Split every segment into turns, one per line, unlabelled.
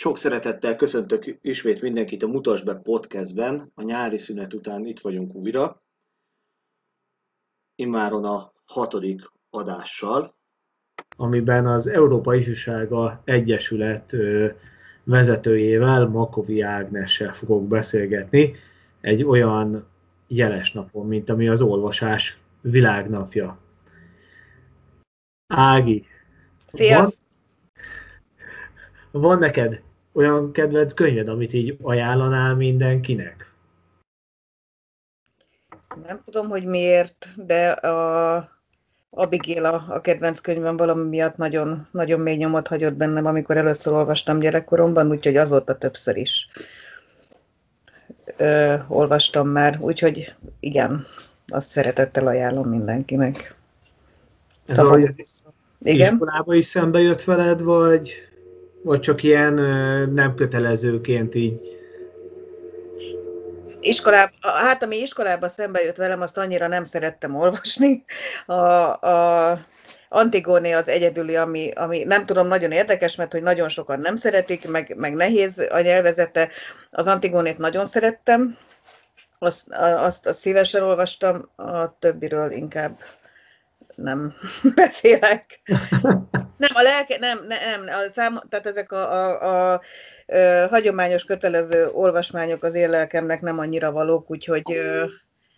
Sok szeretettel köszöntök ismét mindenkit a Mutasd be podcastben. A nyári szünet után itt vagyunk újra. Immáron a hatodik adással.
Amiben az Európa Ifjúsága Egyesület vezetőjével, Makovi Ágnessel fogok beszélgetni egy olyan jeles napon, mint ami az olvasás világnapja. Ági, van, van neked olyan kedvenc könyved, amit így ajánlanál mindenkinek?
Nem tudom, hogy miért, de a Abigail a, a kedvenc könyvem valami miatt nagyon, nagyon mély nyomot hagyott bennem, amikor először olvastam gyerekkoromban, úgyhogy azóta többször is ö, olvastam már, úgyhogy igen, azt szeretettel ajánlom mindenkinek.
Ez szóval, a, igen? Iskolában is szembe jött veled, vagy vagy csak ilyen nem kötelezőként így?
Iskolában, hát ami iskolában szembe jött velem, azt annyira nem szerettem olvasni. A, a Antigóné az egyedüli, ami, ami nem tudom, nagyon érdekes, mert hogy nagyon sokan nem szeretik, meg, meg nehéz a nyelvezete. Az Antigónét nagyon szerettem, azt, azt, azt szívesen olvastam, a többiről inkább nem beszélek. Nem, a lelke, nem, nem, a szám, tehát ezek a, a, a, a, hagyományos kötelező olvasmányok az én lelkemnek nem annyira valók, úgyhogy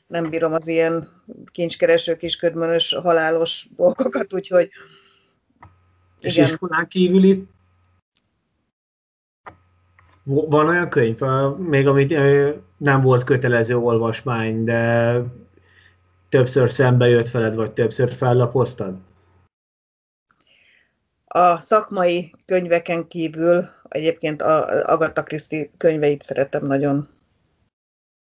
nem bírom az ilyen kincskereső, kisködmönös, halálos dolgokat, úgyhogy
és igen. iskolán kívüli van olyan könyv, még amit nem volt kötelező olvasmány, de többször szembe jött veled, vagy többször fellapoztad?
A szakmai könyveken kívül egyébként a Agatha Christie könyveit szeretem nagyon.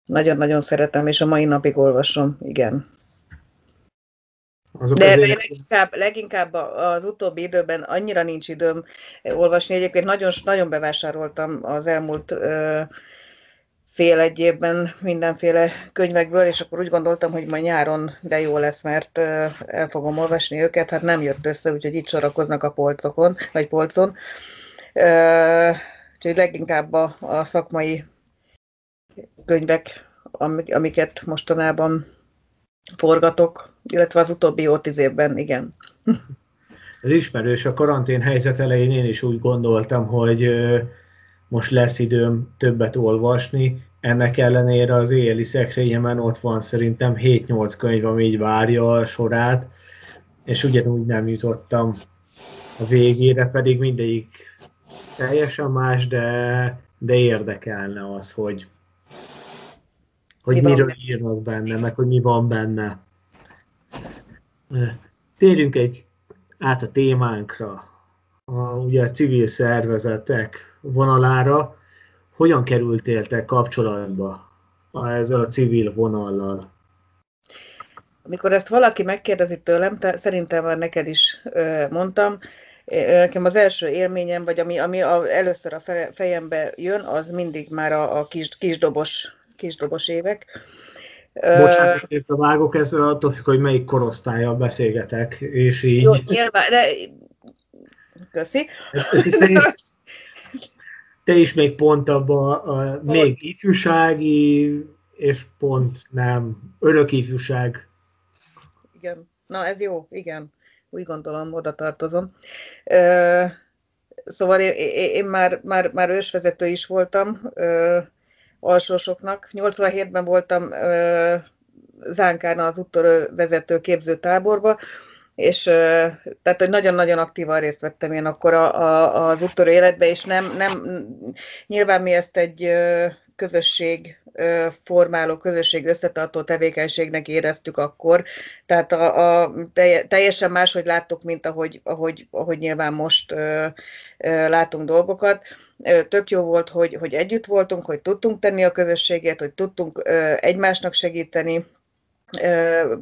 Nagyon-nagyon szeretem, és a mai napig olvasom, igen. Azok De azért... leginkább, leginkább az utóbbi időben annyira nincs időm olvasni. Egyébként nagyon, nagyon bevásároltam az elmúlt fél egy évben mindenféle könyvekből, és akkor úgy gondoltam, hogy ma nyáron de jó lesz, mert el fogom olvasni őket, hát nem jött össze, úgyhogy itt sorakoznak a polcokon, vagy polcon. Úgyhogy leginkább a, a szakmai könyvek, amiket mostanában forgatok, illetve az utóbbi jó tíz évben, igen.
Ez ismerős, a karantén helyzet elején én is úgy gondoltam, hogy most lesz időm többet olvasni, ennek ellenére az éjjeli szekrényemen ott van szerintem 7-8 könyv, ami így várja a sorát, és ugyanúgy nem jutottam a végére, pedig mindegyik teljesen más, de, de érdekelne az, hogy, hogy mi miről írnak benne, meg hogy mi van benne. Térjünk egy át a témánkra, a, ugye a civil szervezetek vonalára. Hogyan kerültél te kapcsolatba ezzel a civil vonallal?
Amikor ezt valaki megkérdezi tőlem, te, szerintem már neked is ö, mondtam, nekem az első élményem, vagy ami, ami a, először a fejembe jön, az mindig már a, a kis, kisdobos, kisdobos évek.
Bocsánat, hogy a vágok, ez attól függ, hogy melyik korosztályjal beszélgetek, és így...
Jó, nyilván, de... Köszi
te is még pont abban a, még ifjúsági, és pont nem, örök ifjúság.
Igen, na ez jó, igen, úgy gondolom, oda tartozom. Szóval én, én már, már, már ősvezető is voltam alsósoknak. 87-ben voltam Zánkán az úttörő vezető képzőtáborba, és tehát, hogy nagyon-nagyon aktívan részt vettem én akkor a, a, az úttörő életbe, és nem, nem, nyilván mi ezt egy közösség formáló, közösség összetartó tevékenységnek éreztük akkor, tehát a, a, teljesen máshogy láttuk, mint ahogy, ahogy, ahogy nyilván most látunk dolgokat. Tök jó volt, hogy, hogy együtt voltunk, hogy tudtunk tenni a közösséget, hogy tudtunk ö, egymásnak segíteni,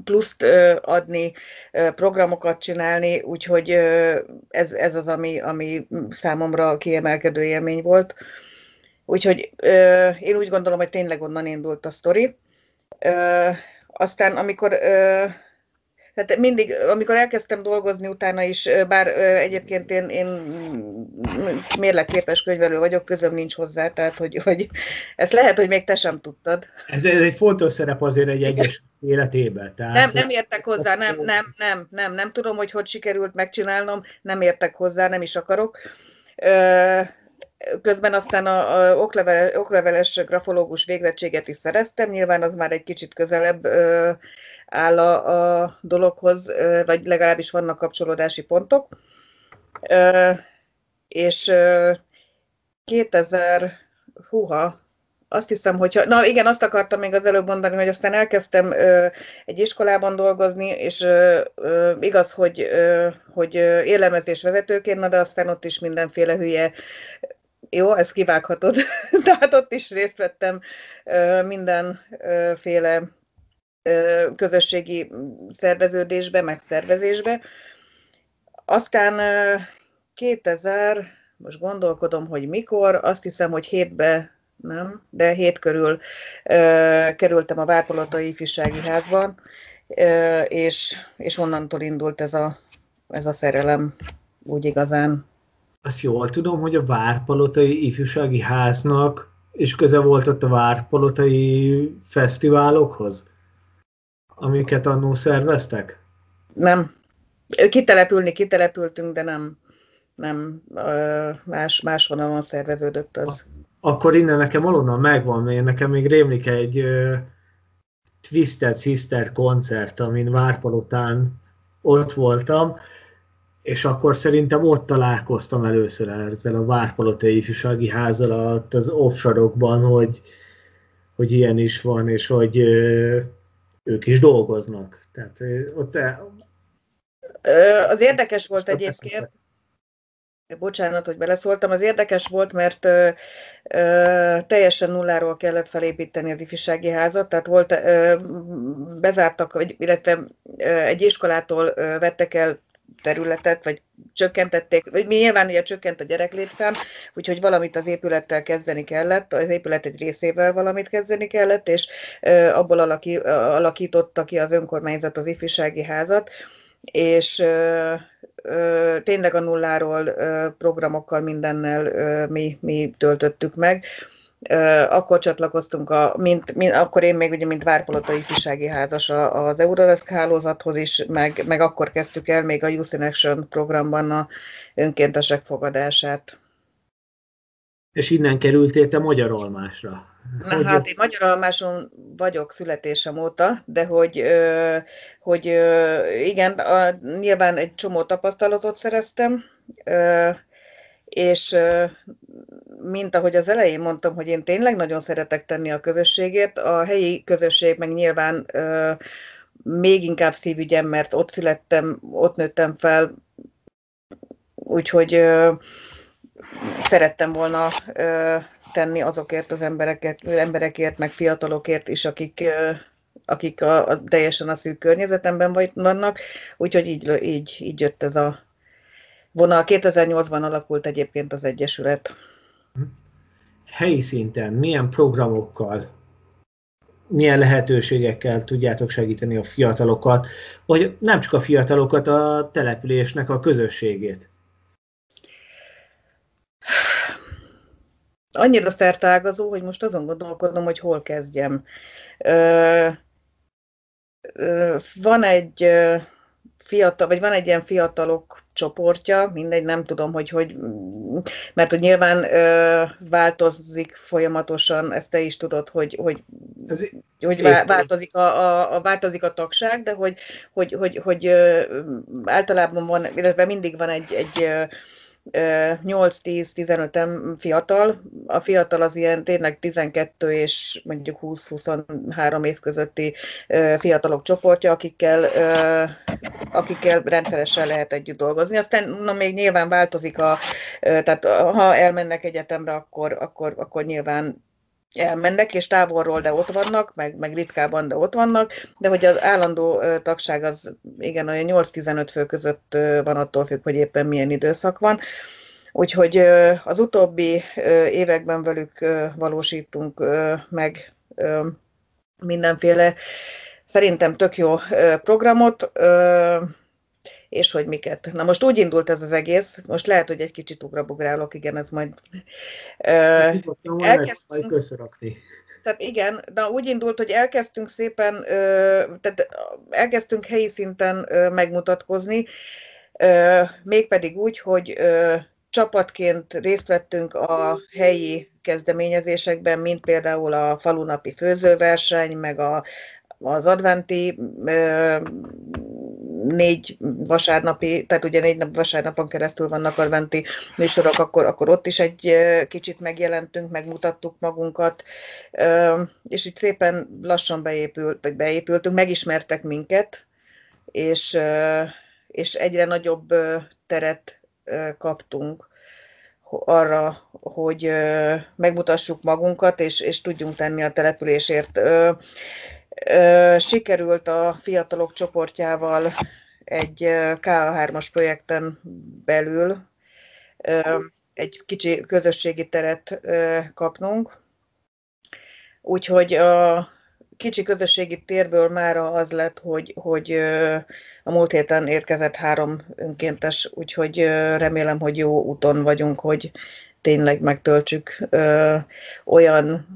pluszt adni, programokat csinálni, úgyhogy ez, ez az, ami, ami számomra kiemelkedő élmény volt. Úgyhogy én úgy gondolom, hogy tényleg onnan indult a sztori. Aztán, amikor tehát mindig, amikor elkezdtem dolgozni utána is, bár egyébként én, én mérleképes könyvelő vagyok, közöm nincs hozzá, tehát hogy, hogy ezt lehet, hogy még te sem tudtad.
Ez, ez egy fontos szerep azért egy egyes életében. Tehát...
Nem, nem értek hozzá, nem, nem, nem, nem, nem tudom, hogy hogy sikerült megcsinálnom, nem értek hozzá, nem is akarok Közben aztán a, a okleveles, okleveles grafológus végzettséget is szereztem, nyilván az már egy kicsit közelebb ö, áll a, a dologhoz, ö, vagy legalábbis vannak kapcsolódási pontok. Ö, és ö, 2000, húha, azt hiszem, hogy na igen, azt akartam még az előbb mondani, hogy aztán elkezdtem ö, egy iskolában dolgozni, és ö, ö, igaz, hogy, hogy élelmezés vezetőként, na de aztán ott is mindenféle hülye jó, ezt kivághatod. Tehát ott is részt vettem mindenféle közösségi szerveződésbe, megszervezésbe. Aztán 2000, most gondolkodom, hogy mikor, azt hiszem, hogy hétbe, nem, de hét körül kerültem a Várpalotai Ifjúsági Házban, és, és onnantól indult ez a, ez a szerelem úgy igazán
azt jól tudom, hogy a Várpalotai Ifjúsági Háznak és köze volt ott a Várpalotai fesztiválokhoz, amiket annó szerveztek?
Nem. Kitelepülni, kitelepültünk, de nem, nem más, más vonalon szerveződött az.
Akkor innen nekem alonnan megvan, mert nekem még rémlik egy uh, Twisted Sister koncert, amin Várpalotán ott voltam, és akkor szerintem ott találkoztam először ezzel a Várpalotai Ifjúsági Házzal az offshore hogy, hogy ilyen is van, és hogy ők is dolgoznak. Tehát ott
az érdekes volt egyébként, bocsánat, hogy beleszóltam, az érdekes volt, mert ö, ö, teljesen nulláról kellett felépíteni az ifjúsági házat, tehát volt, ö, bezártak, illetve ö, egy iskolától ö, vettek el területet, vagy csökkentették, vagy mi nyilván ugye csökkent a gyereklétszám, úgyhogy valamit az épülettel kezdeni kellett, az épület egy részével valamit kezdeni kellett, és abból alaki, alakította ki az önkormányzat az ifjúsági házat, és ö, ö, tényleg a nulláról ö, programokkal mindennel mi, mi töltöttük meg akkor csatlakoztunk, a, mint, mint, akkor én még ugye, mint Várpalotai Ifjúsági Házas az Eurodesk hálózathoz is, meg, meg akkor kezdtük el még a Youth in Action programban a önkéntesek fogadását.
És innen kerültél te Almásra?
Na hogy... hát én Almáson vagyok születésem óta, de hogy, hogy igen, a, nyilván egy csomó tapasztalatot szereztem, és mint ahogy az elején mondtam, hogy én tényleg nagyon szeretek tenni a közösségért, a helyi közösség meg nyilván még inkább szívügyem, mert ott születtem, ott nőttem fel, úgyhogy szerettem volna tenni azokért az embereket, emberekért, meg fiatalokért is, akik, akik a, a, teljesen a szűk környezetemben vannak, úgyhogy így, így, így jött ez a vonal. 2008-ban alakult egyébként az Egyesület.
Helyi szinten milyen programokkal, milyen lehetőségekkel tudjátok segíteni a fiatalokat, vagy nem csak a fiatalokat, a településnek a közösségét?
Annyira szertágazó, hogy most azon gondolkodom, hogy hol kezdjem. Van egy fiatal, vagy van egy ilyen fiatalok csoportja, mindegy, nem tudom, hogy hogy, mert hogy nyilván ö, változik folyamatosan, ezt te is tudod, hogy, hogy, Ez hogy változik a, a, a, változik a tagság, de hogy, hogy, hogy, hogy ö, általában van, illetve mindig van egy, egy 8-10-15 fiatal. A fiatal az ilyen tényleg 12 és mondjuk 20-23 év közötti fiatalok csoportja, akikkel, akikkel rendszeresen lehet együtt dolgozni. Aztán na, még nyilván változik a, tehát ha elmennek egyetemre, akkor, akkor, akkor nyilván elmennek, és távolról, de ott vannak, meg, meg ritkában, de ott vannak, de hogy az állandó tagság az igen, olyan 8-15 fő között van attól függ, hogy éppen milyen időszak van. Úgyhogy az utóbbi években velük valósítunk meg mindenféle szerintem tök jó programot, és hogy miket. Na most úgy indult ez az egész, most lehet, hogy egy kicsit ugrabugrálok, igen, ez majd...
elkezdtünk,
tehát igen, de úgy indult, hogy elkezdtünk szépen, tehát elkezdtünk helyi szinten megmutatkozni, mégpedig úgy, hogy csapatként részt vettünk a helyi kezdeményezésekben, mint például a falunapi főzőverseny, meg a, az adventi négy vasárnapi, tehát ugye négy nap vasárnapon keresztül vannak adventi műsorok, akkor, akkor ott is egy kicsit megjelentünk, megmutattuk magunkat, és így szépen lassan beépült, vagy beépültünk, megismertek minket, és, és egyre nagyobb teret kaptunk arra, hogy megmutassuk magunkat, és, és tudjunk tenni a településért. Sikerült a fiatalok csoportjával egy KA3-as projekten belül egy kicsi közösségi teret kapnunk. Úgyhogy a kicsi közösségi térből már az lett, hogy, hogy a múlt héten érkezett három önkéntes, úgyhogy remélem, hogy jó úton vagyunk, hogy tényleg megtöltsük olyan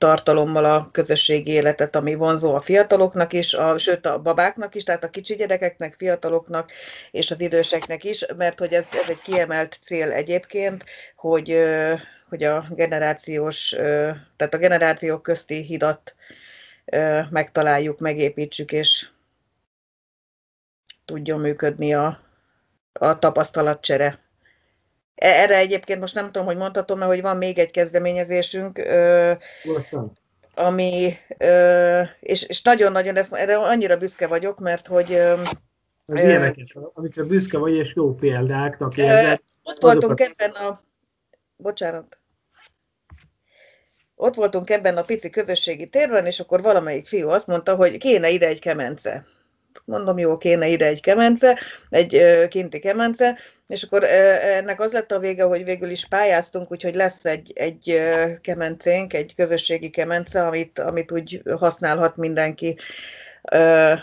tartalommal a közösségi életet, ami vonzó a fiataloknak is, a, sőt a babáknak is, tehát a kicsi gyerekeknek, fiataloknak és az időseknek is, mert hogy ez, ez egy kiemelt cél egyébként, hogy, hogy a generációs, tehát a generációk közti hidat megtaláljuk, megépítsük, és tudjon működni a, a tapasztalatcsere. E, erre egyébként most nem tudom, hogy mondhatom, mert hogy van még egy kezdeményezésünk, ami, és, és nagyon-nagyon, erre annyira büszke vagyok, mert hogy
az ilyeneket, amikre büszke vagy, és jó példáknak
érzed. Ott voltunk ebben a... Bocsánat. Ott voltunk ebben a pici közösségi térben, és akkor valamelyik fiú azt mondta, hogy kéne ide egy kemence mondom, jó, kéne ide egy kemence, egy kinti kemence, és akkor ennek az lett a vége, hogy végül is pályáztunk, úgyhogy lesz egy, egy kemencénk, egy közösségi kemence, amit, amit úgy használhat mindenki,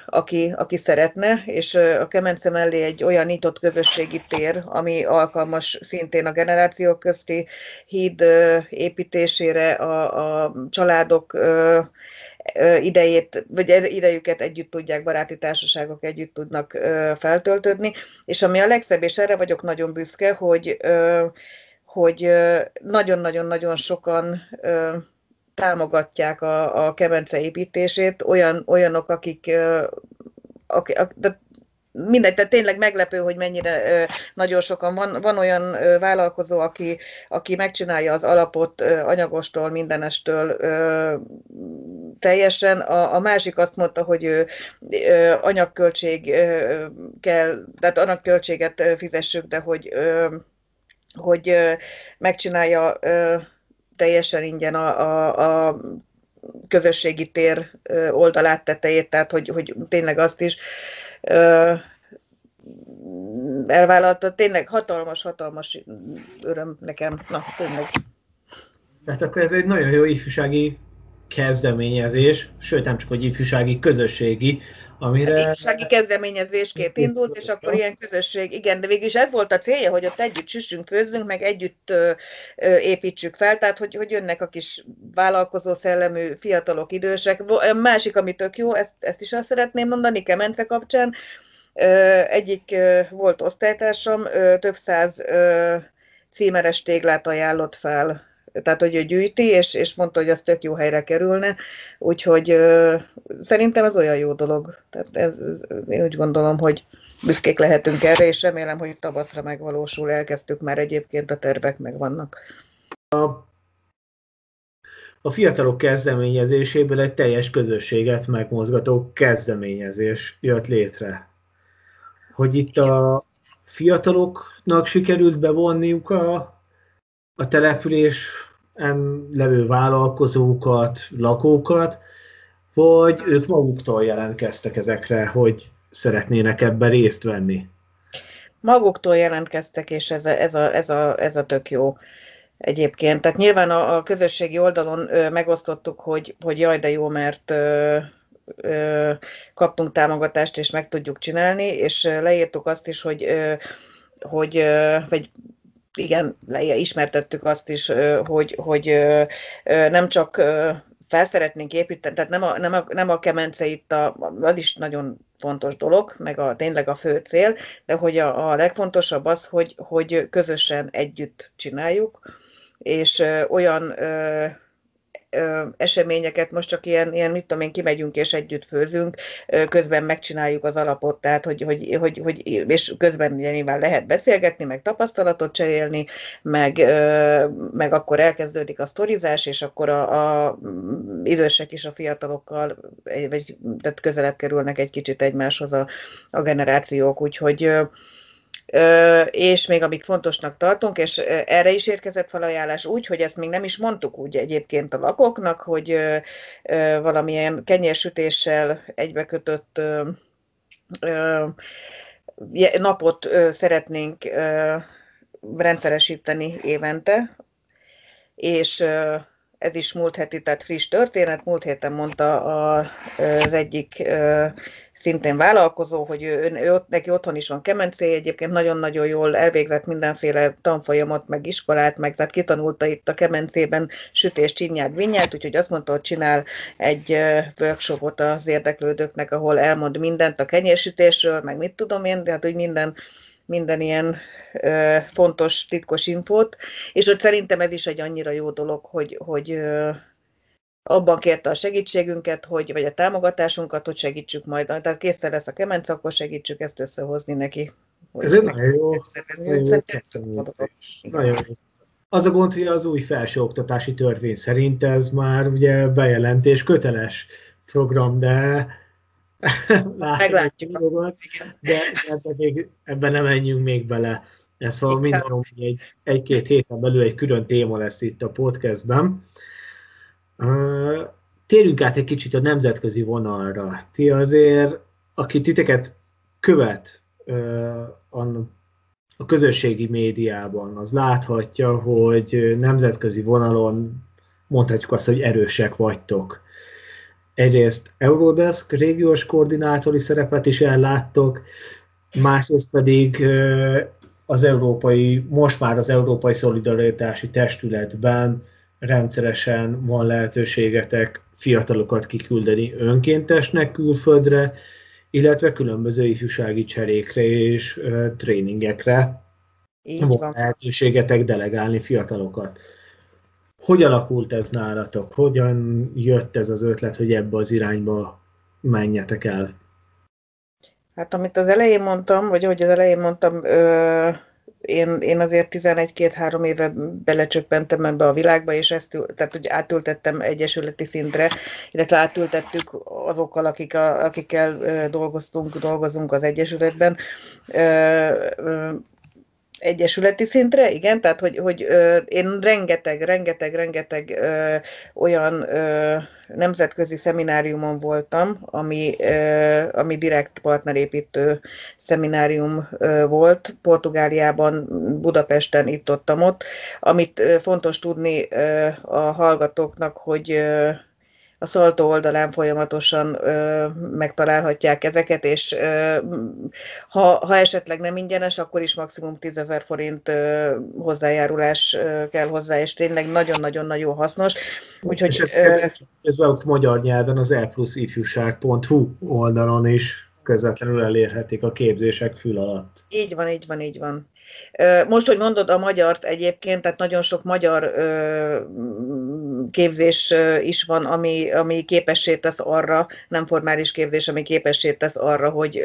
aki, aki szeretne, és a kemence mellé egy olyan nyitott közösségi tér, ami alkalmas szintén a generációk közti híd építésére, a, a családok idejét, vagy idejüket együtt tudják, baráti társaságok együtt tudnak feltöltődni, és ami a legszebb, és erre vagyok nagyon büszke, hogy hogy nagyon-nagyon-nagyon sokan támogatják a, a kemence építését, olyan, olyanok, akik, akik, mindegy, tehát tényleg meglepő, hogy mennyire nagyon sokan van, van olyan vállalkozó, aki, aki megcsinálja az alapot anyagostól, mindenestől teljesen. A, a másik azt mondta, hogy ő anyagköltség kell, tehát anyagköltséget fizessük, de hogy, hogy megcsinálja teljesen ingyen a, a, a közösségi tér oldalát tetejét, tehát hogy, hogy tényleg azt is elvállalta. Tényleg hatalmas, hatalmas öröm nekem. Na, tényleg.
Tehát akkor ez egy nagyon jó ifjúsági kezdeményezés, sőt nem csak egy ifjúsági, közösségi, amire...
Hát ifjúsági kezdeményezésként indult, és akkor ilyen közösség, igen, de végülis ez volt a célja, hogy ott együtt süssünk, főzzünk, meg együtt ö, ö, építsük fel, tehát hogy, hogy jönnek a kis vállalkozó szellemű fiatalok, idősek. Másik, ami tök jó, ezt, ezt is azt szeretném mondani Kemence kapcsán, ö, egyik ö, volt osztálytársam, ö, több száz ö, címeres téglát ajánlott fel tehát hogy ő gyűjti, és, és mondta, hogy az tök jó helyre kerülne, úgyhogy szerintem ez olyan jó dolog. Tehát ez, én úgy gondolom, hogy büszkék lehetünk erre, és remélem, hogy tavaszra megvalósul, elkezdtük már egyébként, a tervek megvannak.
A, a fiatalok kezdeményezéséből egy teljes közösséget megmozgató kezdeményezés jött létre. Hogy itt a fiataloknak sikerült bevonniuk a, a település levő vállalkozókat, lakókat, vagy ők maguktól jelentkeztek ezekre, hogy szeretnének ebben részt venni?
Maguktól jelentkeztek, és ez a, ez a, ez a, ez a tök jó egyébként. Tehát nyilván a, a közösségi oldalon ö, megosztottuk, hogy, hogy jaj, de jó, mert ö, kaptunk támogatást, és meg tudjuk csinálni, és leírtuk azt is, hogy, hogy vagy igen, ismertettük azt is, hogy, hogy nem csak fel szeretnénk építeni, tehát nem a, nem a, nem a kemence itt, a, az is nagyon fontos dolog, meg a, tényleg a fő cél, de hogy a, a legfontosabb az, hogy, hogy közösen együtt csináljuk, és olyan ö, eseményeket, most csak ilyen, ilyen, mit tudom én, kimegyünk és együtt főzünk, ö, közben megcsináljuk az alapot, tehát hogy, hogy, hogy, hogy és közben ugye nyilván lehet beszélgetni, meg tapasztalatot cserélni, meg, ö, meg akkor elkezdődik a sztorizás, és akkor a, a idősek is a fiatalokkal, vagy tehát közelebb kerülnek egy kicsit egymáshoz a, a generációk, úgyhogy ö, és még amik fontosnak tartunk, és erre is érkezett felajánlás úgy, hogy ezt még nem is mondtuk úgy egyébként a lakóknak, hogy valamilyen kenyérsütéssel egybekötött napot szeretnénk rendszeresíteni évente, és ez is múlt heti, tehát friss történet. Múlt héten mondta a, az egyik szintén vállalkozó, hogy ő, ő, neki otthon is van kemencé, egyébként nagyon-nagyon jól elvégzett mindenféle tanfolyamot, meg iskolát, meg tehát kitanulta itt a kemencében sütés, csinyát, vinyát, úgyhogy azt mondta, hogy csinál egy workshopot az érdeklődőknek, ahol elmond mindent a kenyérsütésről, meg mit tudom én, de hát úgy minden minden ilyen ö, fontos, titkos infót, és ott szerintem ez is egy annyira jó dolog, hogy, hogy ö, abban kérte a segítségünket, hogy, vagy a támogatásunkat, hogy segítsük majd. Tehát készen lesz a kemenc, akkor segítsük ezt összehozni neki.
Ez egy nagyon jó, nagyon jó, nagyon jó. Az a gond, hogy az új felsőoktatási törvény szerint ez már ugye bejelentés köteles program, de
Meglátjuk.
Dolgot, de, ebben nem menjünk még bele. Ez szóval minden egy, egy-két héten belül egy külön téma lesz itt a podcastben. Térjünk át egy kicsit a nemzetközi vonalra. Ti azért, aki titeket követ a, a közösségi médiában, az láthatja, hogy nemzetközi vonalon mondhatjuk azt, hogy erősek vagytok egyrészt Eurodesk régiós koordinátori szerepet is elláttok, másrészt pedig az európai, most már az Európai Szolidaritási Testületben rendszeresen van lehetőségetek fiatalokat kiküldeni önkéntesnek külföldre, illetve különböző ifjúsági cserékre és tréningekre
Így van, van
lehetőségetek delegálni fiatalokat. Hogy alakult ez nálatok? Hogyan jött ez az ötlet, hogy ebbe az irányba menjetek el?
Hát amit az elején mondtam, vagy ahogy az elején mondtam, ö, én, én azért 11-2-3 éve belecsöppentem ebbe a világba, és ezt, tehát hogy átültettem egyesületi szintre, illetve átültettük azokkal, akik a, akikkel dolgoztunk, dolgozunk az Egyesületben. Ö, ö, egyesületi szintre, igen, tehát hogy, hogy ö, én rengeteg, rengeteg, rengeteg ö, olyan ö, nemzetközi szemináriumon voltam, ami, ö, ami direkt partnerépítő szeminárium ö, volt, Portugáliában, Budapesten, itt ott, ott, amit ö, fontos tudni ö, a hallgatóknak, hogy ö, a Szaltó oldalán folyamatosan ö, megtalálhatják ezeket, és ö, ha, ha esetleg nem ingyenes, akkor is maximum 10 ezer forint ö, hozzájárulás ö, kell hozzá, és tényleg nagyon-nagyon nagyon hasznos.
Úgyhogy, és ez, ö, ez magyar nyelven az elpluszifjúság.hu oldalon is közvetlenül elérhetik a képzések fül alatt.
Így van, így van, így van. Most, hogy mondod a magyart egyébként, tehát nagyon sok magyar képzés is van, ami, ami képessé tesz arra, nem formális képzés, ami képessé tesz arra, hogy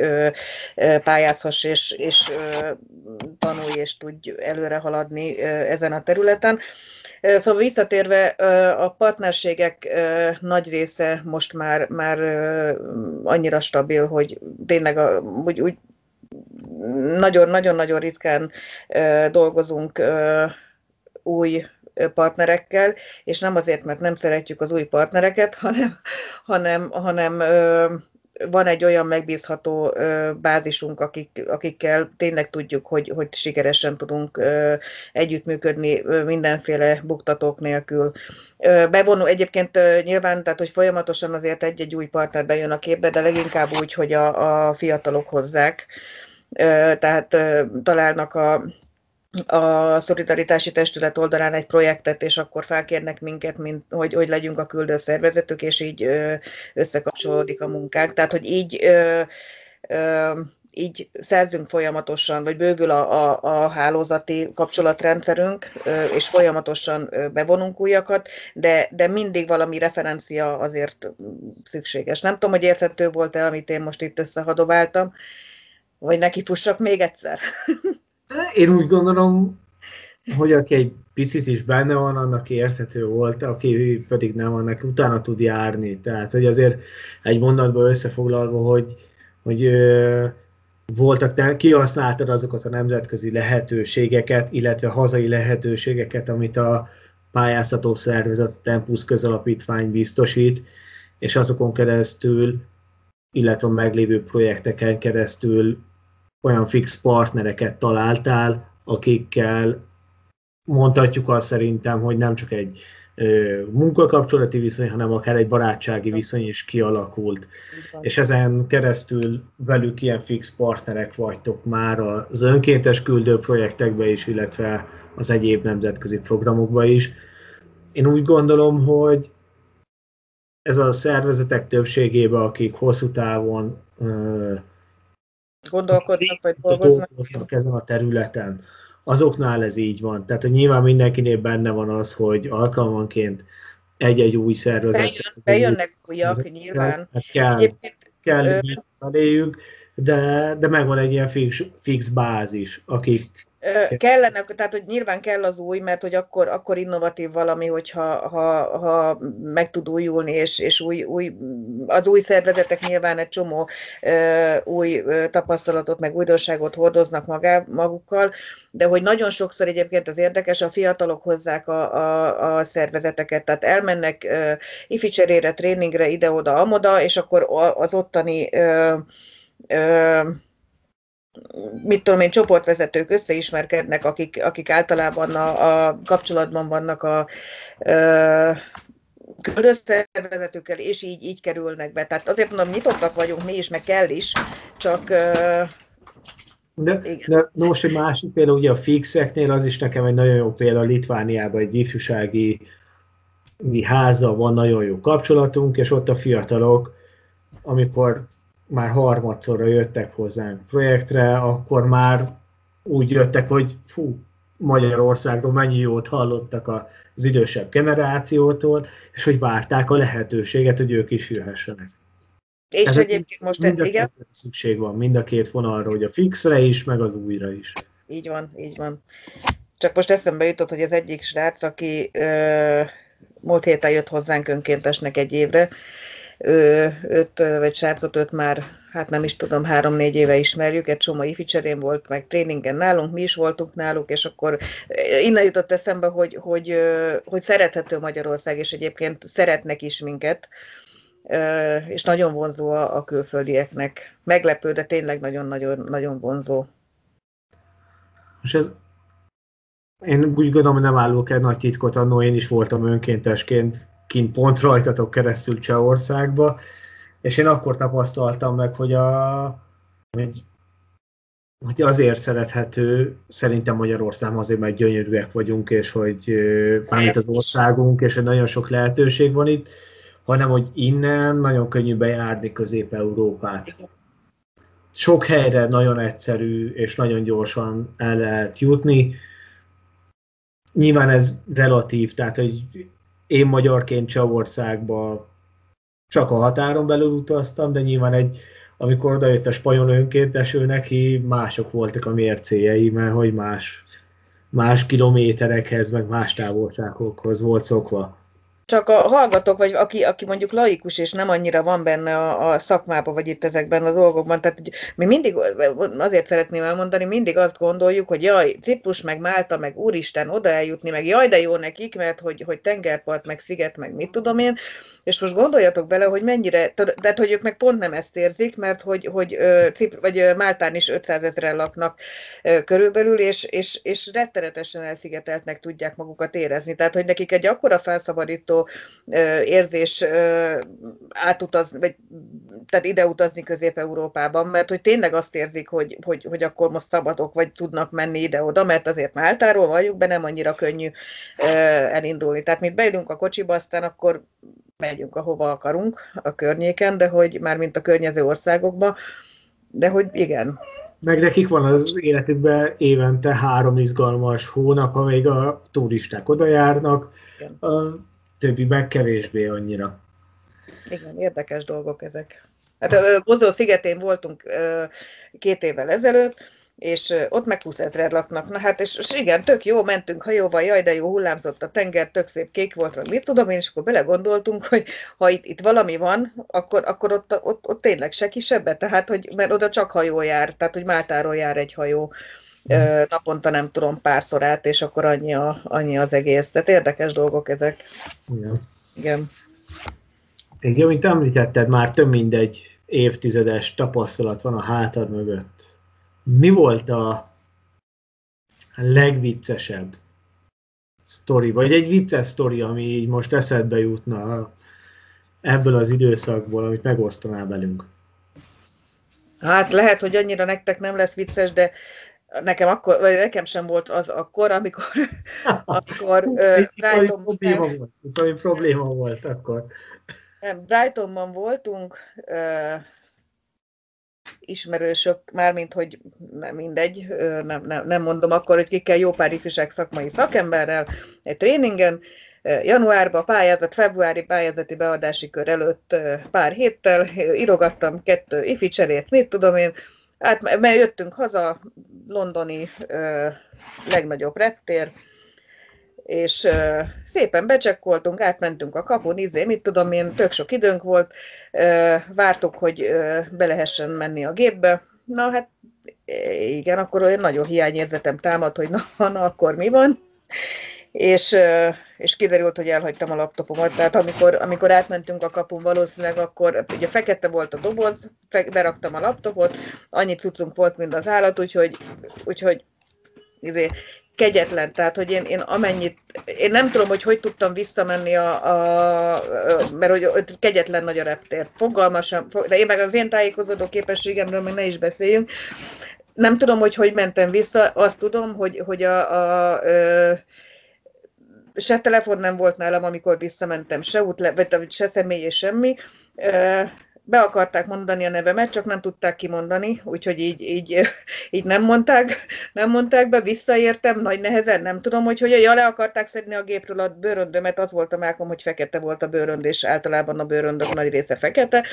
pályázhass és, és tanulj és tudj előre haladni ezen a területen. Szóval visszatérve, a partnerségek nagy része most már, már annyira stabil, hogy tényleg a, úgy, úgy nagyon-nagyon-nagyon ritkán dolgozunk új partnerekkel, és nem azért, mert nem szeretjük az új partnereket, hanem, hanem, hanem van egy olyan megbízható bázisunk, akik, akikkel tényleg tudjuk, hogy, hogy sikeresen tudunk együttműködni mindenféle buktatók nélkül. Bevonul egyébként nyilván, tehát hogy folyamatosan azért egy-egy új partner bejön a képbe, de leginkább úgy, hogy a, a fiatalok hozzák. Tehát találnak a a szolidaritási testület oldalán egy projektet, és akkor felkérnek minket, mint, hogy, hogy legyünk a küldő szervezetük, és így összekapcsolódik a munkánk. Tehát, hogy így így szerzünk folyamatosan, vagy bővül a, a, a hálózati kapcsolatrendszerünk, és folyamatosan bevonunk újakat, de, de mindig valami referencia azért szükséges. Nem tudom, hogy érthető volt-e, amit én most itt összehadováltam, vagy neki fussak még egyszer.
Én úgy gondolom, hogy aki egy picit is benne van, annak érthető volt, aki pedig nem, annak utána tud járni. Tehát, hogy azért egy mondatban összefoglalva, hogy, hogy ö, voltak, te kihasználtad azokat a nemzetközi lehetőségeket, illetve hazai lehetőségeket, amit a pályáztató szervezet, a Tempus közalapítvány biztosít, és azokon keresztül, illetve a meglévő projekteken keresztül olyan fix partnereket találtál, akikkel mondhatjuk azt szerintem, hogy nem csak egy munkakapcsolati viszony, hanem akár egy barátsági viszony is kialakult. És ezen keresztül velük ilyen fix partnerek vagytok már az önkéntes küldő projektekbe is, illetve az egyéb nemzetközi programokba is. Én úgy gondolom, hogy ez a szervezetek többségében, akik hosszú távon
gondolkodnak, vagy dolgoznak.
dolgoznak ezen a területen. Azoknál ez így van. Tehát, hogy nyilván mindenkinél benne van az, hogy alkalmanként egy-egy új szervezet.
Bejön, bejönnek újak, nyilván.
Kell, kell eléjük, de, de megvan egy ilyen fix, fix bázis, akik
Kellene, tehát hogy nyilván kell az új, mert hogy akkor, akkor innovatív valami, hogyha ha, ha meg tud újulni, és, és új, új, az új szervezetek nyilván egy csomó uh, új tapasztalatot, meg újdonságot hordoznak magá, magukkal, de hogy nagyon sokszor egyébként az érdekes, a fiatalok hozzák a, a, a szervezeteket, tehát elmennek uh, ifi cserére, tréningre, ide-oda, amoda, és akkor az ottani uh, uh, mit tudom én, csoportvezetők összeismerkednek, akik, akik általában a, a kapcsolatban vannak a, a küldőszervezetőkkel, és így, így kerülnek be. Tehát azért mondom, nyitottak vagyunk mi is, meg kell is, csak
de, de most egy másik példa, ugye a fixeknél az is nekem egy nagyon jó példa, Litvániában egy ifjúsági háza van, nagyon jó kapcsolatunk, és ott a fiatalok, amikor már harmadszorra jöttek hozzánk projektre, akkor már úgy jöttek, hogy fú, Magyarországról mennyi jót hallottak az idősebb generációtól, és hogy várták a lehetőséget, hogy ők is jöhessenek.
És Ez egyébként most
mind a
igen.
szükség van mind a két vonalra, hogy a fixre is, meg az újra is.
Így van, így van. Csak most eszembe jutott, hogy az egyik srác, aki ö, múlt héten jött hozzánk önkéntesnek egy évre, őt, vagy srácot, őt már, hát nem is tudom, három-négy éve ismerjük, egy csomó ifi cserén volt, meg tréningen nálunk, mi is voltunk náluk, és akkor innen jutott eszembe, hogy, hogy, hogy szerethető Magyarország, és egyébként szeretnek is minket, és nagyon vonzó a, a külföldieknek. Meglepő, de tényleg nagyon-nagyon nagyon vonzó.
És ez én úgy gondolom, nem állok el nagy titkot, annó én is voltam önkéntesként kint pont rajtatok keresztül Csehországba, és én akkor tapasztaltam meg, hogy, a, hogy, hogy azért szerethető, szerintem Magyarország azért, mert gyönyörűek vagyunk, és hogy mármint az országunk, és hogy nagyon sok lehetőség van itt, hanem hogy innen nagyon könnyű bejárni Közép-Európát. Sok helyre nagyon egyszerű és nagyon gyorsan el lehet jutni. Nyilván ez relatív, tehát hogy én magyarként Csehországba csak a határon belül utaztam, de nyilván egy, amikor odajött a spanyol önkénteső, neki mások voltak a mércéjei, mert hogy más, más kilométerekhez, meg más távolságokhoz volt szokva.
Csak a hallgatók, vagy aki, aki mondjuk laikus, és nem annyira van benne a, a szakmában, vagy itt ezekben a dolgokban, tehát mi mindig, azért szeretném elmondani, mindig azt gondoljuk, hogy jaj, Ciprus, meg Málta, meg úristen, oda eljutni, meg jaj, de jó nekik, mert hogy, hogy tengerpart, meg sziget, meg mit tudom én, és most gondoljatok bele, hogy mennyire, tehát hogy ők meg pont nem ezt érzik, mert hogy, hogy Cipr, vagy Máltán is 500 ezeren laknak körülbelül, és, és, és rettenetesen elszigeteltnek tudják magukat érezni. Tehát, hogy nekik egy akkora felszabadító érzés átutazni, vagy tehát ide utazni Közép-Európában, mert hogy tényleg azt érzik, hogy, hogy, hogy akkor most szabadok, vagy tudnak menni ide-oda, mert azért Máltáról valljuk be, nem annyira könnyű elindulni. Tehát, mint beülünk a kocsiba, aztán akkor megyünk, ahova akarunk a környéken, de hogy már mint a környező országokba, de hogy igen.
Meg nekik van az életükben évente három izgalmas hónap, amíg a turisták oda járnak, igen. Többi meg kevésbé annyira.
Igen, érdekes dolgok ezek. Hát Gozó szigetén voltunk két évvel ezelőtt, és ott meg 20 ezrer laknak. Na hát, és, és igen, tök jó, mentünk hajóval, jaj, de jó, hullámzott a tenger, tök szép kék volt, meg mit tudom én, és akkor belegondoltunk, hogy ha itt, itt valami van, akkor, akkor ott, ott, ott tényleg se kisebbe, tehát, hogy, mert oda csak hajó jár, tehát, hogy Máltáról jár egy hajó, mm. naponta nem tudom párszor át, és akkor annyi, a, annyi az egész. Tehát érdekes dolgok ezek.
Igen.
Igen.
Igen, mint említetted, már több mint egy évtizedes tapasztalat van a hátad mögött mi volt a legviccesebb sztori, vagy egy vicces sztori, ami így most eszedbe jutna ebből az időszakból, amit megosztanál velünk?
Hát lehet, hogy annyira nektek nem lesz vicces, de nekem akkor, vagy nekem sem volt az akkor, amikor, amikor uh,
Brighton... probléma volt, probléma volt akkor.
Nem, Brightonban voltunk, uh, ismerősök, mármint, hogy nem mindegy, nem, nem, nem mondom akkor, hogy ki kell jó pár ifjúság szakmai szakemberrel egy tréningen, januárban pályázat, februári pályázati beadási kör előtt pár héttel írogattam kettő ifi cserét, mit tudom én, hát mert jöttünk haza, londoni legnagyobb reptér, és uh, szépen becsekkoltunk, átmentünk a kapun, izé, mit tudom én, tök sok időnk volt, uh, vártuk, hogy uh, be lehessen menni a gépbe, na hát igen, akkor olyan nagyon hiányérzetem támad, hogy na, na akkor mi van, és, és kiderült, hogy elhagytam a laptopomat, tehát amikor, amikor átmentünk a kapun valószínűleg, akkor ugye fekete volt a doboz, beraktam a laptopot, annyi cuccunk volt, mint az állat, úgyhogy, úgyhogy izé, kegyetlen, tehát hogy én, én amennyit, én nem tudom, hogy hogy tudtam visszamenni a, a mert hogy kegyetlen nagy a reptér, fogalmasam, de én meg az én tájékozódó képességemről meg ne is beszéljünk, nem tudom, hogy hogy mentem vissza, azt tudom, hogy, hogy a, a, a se telefon nem volt nálam, amikor visszamentem, se útle, vagy se személy semmi be akarták mondani a nevemet, csak nem tudták kimondani, úgyhogy így, így, így nem mondták, nem mondták be, visszaértem, nagy nehezen, nem tudom, hogy hogy ja, le akarták szedni a gépről a bőröndömet, az volt a mákom, hogy fekete volt a bőrönd, és általában a bőröndök nagy része fekete,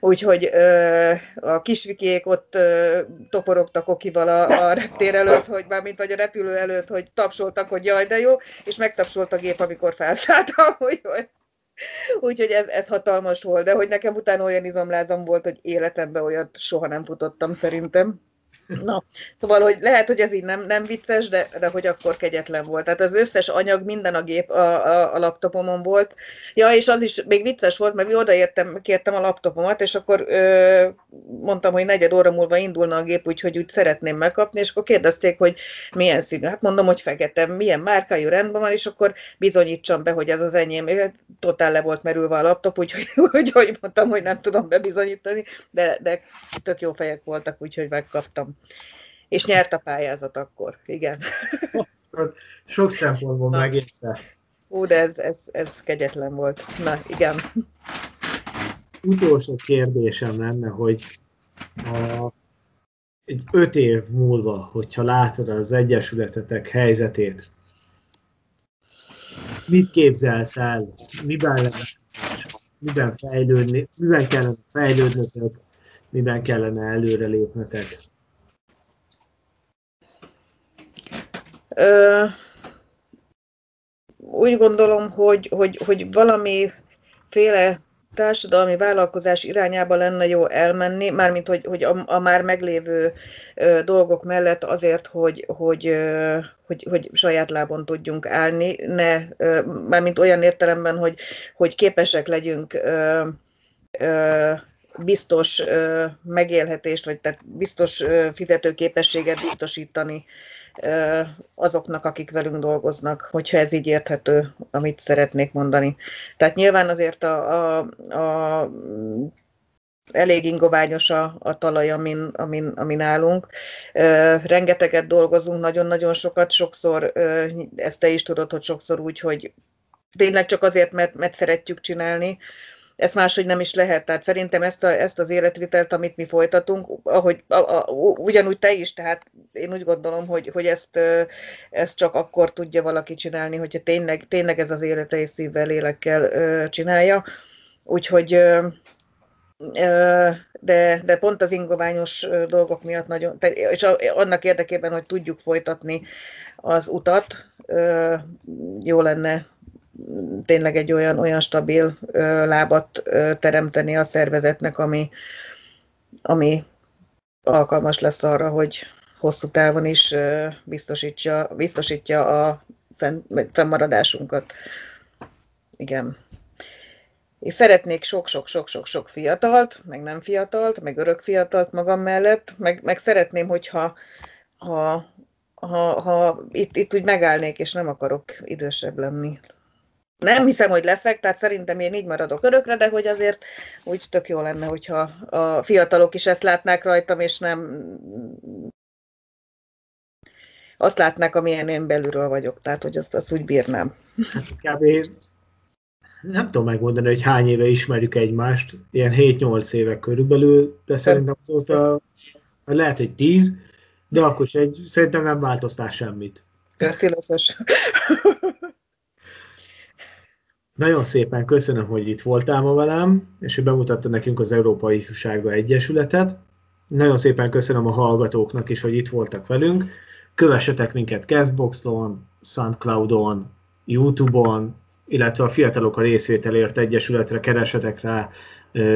úgyhogy ö, a kisvikiék ott ö, toporogtak okival a, a reptér előtt, hogy már mint vagy a repülő előtt, hogy tapsoltak, hogy jaj, de jó, és megtapsolt a gép, amikor felszálltam, hogy, hogy Úgyhogy ez, ez hatalmas volt, de hogy nekem utána olyan izomlázam volt, hogy életemben olyat soha nem futottam szerintem. Na, szóval, hogy lehet, hogy ez így nem, nem vicces, de, de hogy akkor kegyetlen volt. Tehát az összes anyag, minden a gép a, a, a laptopomon volt. Ja, és az is még vicces volt, mert mi odaértem, kértem a laptopomat, és akkor ö, mondtam, hogy negyed óra múlva indulna a gép, úgyhogy úgy szeretném megkapni, és akkor kérdezték, hogy milyen színű. Hát mondom, hogy fekete, milyen márkájú rendben van, és akkor bizonyítsam be, hogy ez az enyém. Totál le volt merülve a laptop, úgyhogy úgy, hogy mondtam, hogy nem tudom bebizonyítani, de, de tök jó fejek voltak, úgyhogy megkaptam. És nyert a pályázat akkor, igen.
Sok szempontból megérte.
Ó, de ez, ez, ez kegyetlen volt. Na, igen.
Utolsó kérdésem lenne, hogy a, egy öt év múlva, hogyha látod az Egyesületetek helyzetét, mit képzelsz el, miben, lenne, miben fejlődni, miben kellene fejlődnötök, miben kellene előrelépnetek?
Ö, úgy gondolom, hogy, hogy, hogy valami féle társadalmi vállalkozás irányába lenne jó elmenni, mármint hogy, hogy a, a már meglévő ö, dolgok mellett azért, hogy, hogy, ö, hogy, hogy saját lábon tudjunk állni, ne, ö, mármint olyan értelemben, hogy, hogy képesek legyünk ö, ö, biztos ö, megélhetést, vagy tehát biztos ö, fizetőképességet biztosítani azoknak, akik velünk dolgoznak, hogyha ez így érthető, amit szeretnék mondani. Tehát nyilván azért a, a, a elég ingoványos a, a talaj, amin, amin, amin állunk. Rengeteget dolgozunk, nagyon-nagyon sokat, sokszor, ezt te is tudod, hogy sokszor úgy, hogy tényleg csak azért, mert, mert szeretjük csinálni, ezt máshogy nem is lehet. Tehát szerintem ezt, a, ezt az életvitelt, amit mi folytatunk, ahogy a, a, ugyanúgy te is, tehát én úgy gondolom, hogy, hogy ezt, ezt csak akkor tudja valaki csinálni, hogyha tényleg, tényleg ez az élete és szívvel, lélekkel csinálja. Úgyhogy de, de pont az ingoványos dolgok miatt nagyon, és annak érdekében, hogy tudjuk folytatni az utat, jó lenne tényleg egy olyan, olyan stabil lábat teremteni a szervezetnek, ami, ami alkalmas lesz arra, hogy hosszú távon is biztosítja, biztosítja a fenn, fennmaradásunkat. Igen. És szeretnék sok-sok-sok-sok-sok fiatalt, meg nem fiatalt, meg örök fiatalt magam mellett, meg, meg szeretném, hogyha ha, ha, ha itt, itt úgy megállnék, és nem akarok idősebb lenni nem hiszem, hogy leszek, tehát szerintem én így maradok örökre, de hogy azért úgy tök jó lenne, hogyha a fiatalok is ezt látnák rajtam, és nem azt látnák, amilyen én belülről vagyok, tehát hogy azt, azt úgy bírnám.
Kb. nem tudom megmondani, hogy hány éve ismerjük egymást, ilyen 7-8 éve körülbelül, de szerintem azóta lehet, hogy 10, de akkor is egy, szerintem nem változtál semmit.
Köszi,
Nagyon szépen köszönöm, hogy itt voltál ma velem, és hogy bemutatta nekünk az Európai Ifjúsága Egyesületet. Nagyon szépen köszönöm a hallgatóknak is, hogy itt voltak velünk. Kövessetek minket Castboxon, Soundcloudon, Youtube-on, illetve a Fiatalok a Részvételért Egyesületre keresetek rá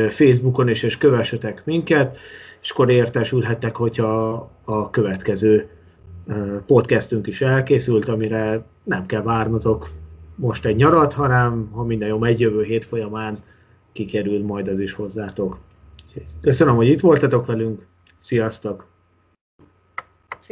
Facebookon is, és kövessetek minket, és akkor értesülhettek, hogyha a következő podcastünk is elkészült, amire nem kell várnotok most egy nyarat, hanem ha minden jó megy, jövő hét folyamán kikerül majd az is hozzátok. Köszönöm, hogy itt voltatok velünk, sziasztok!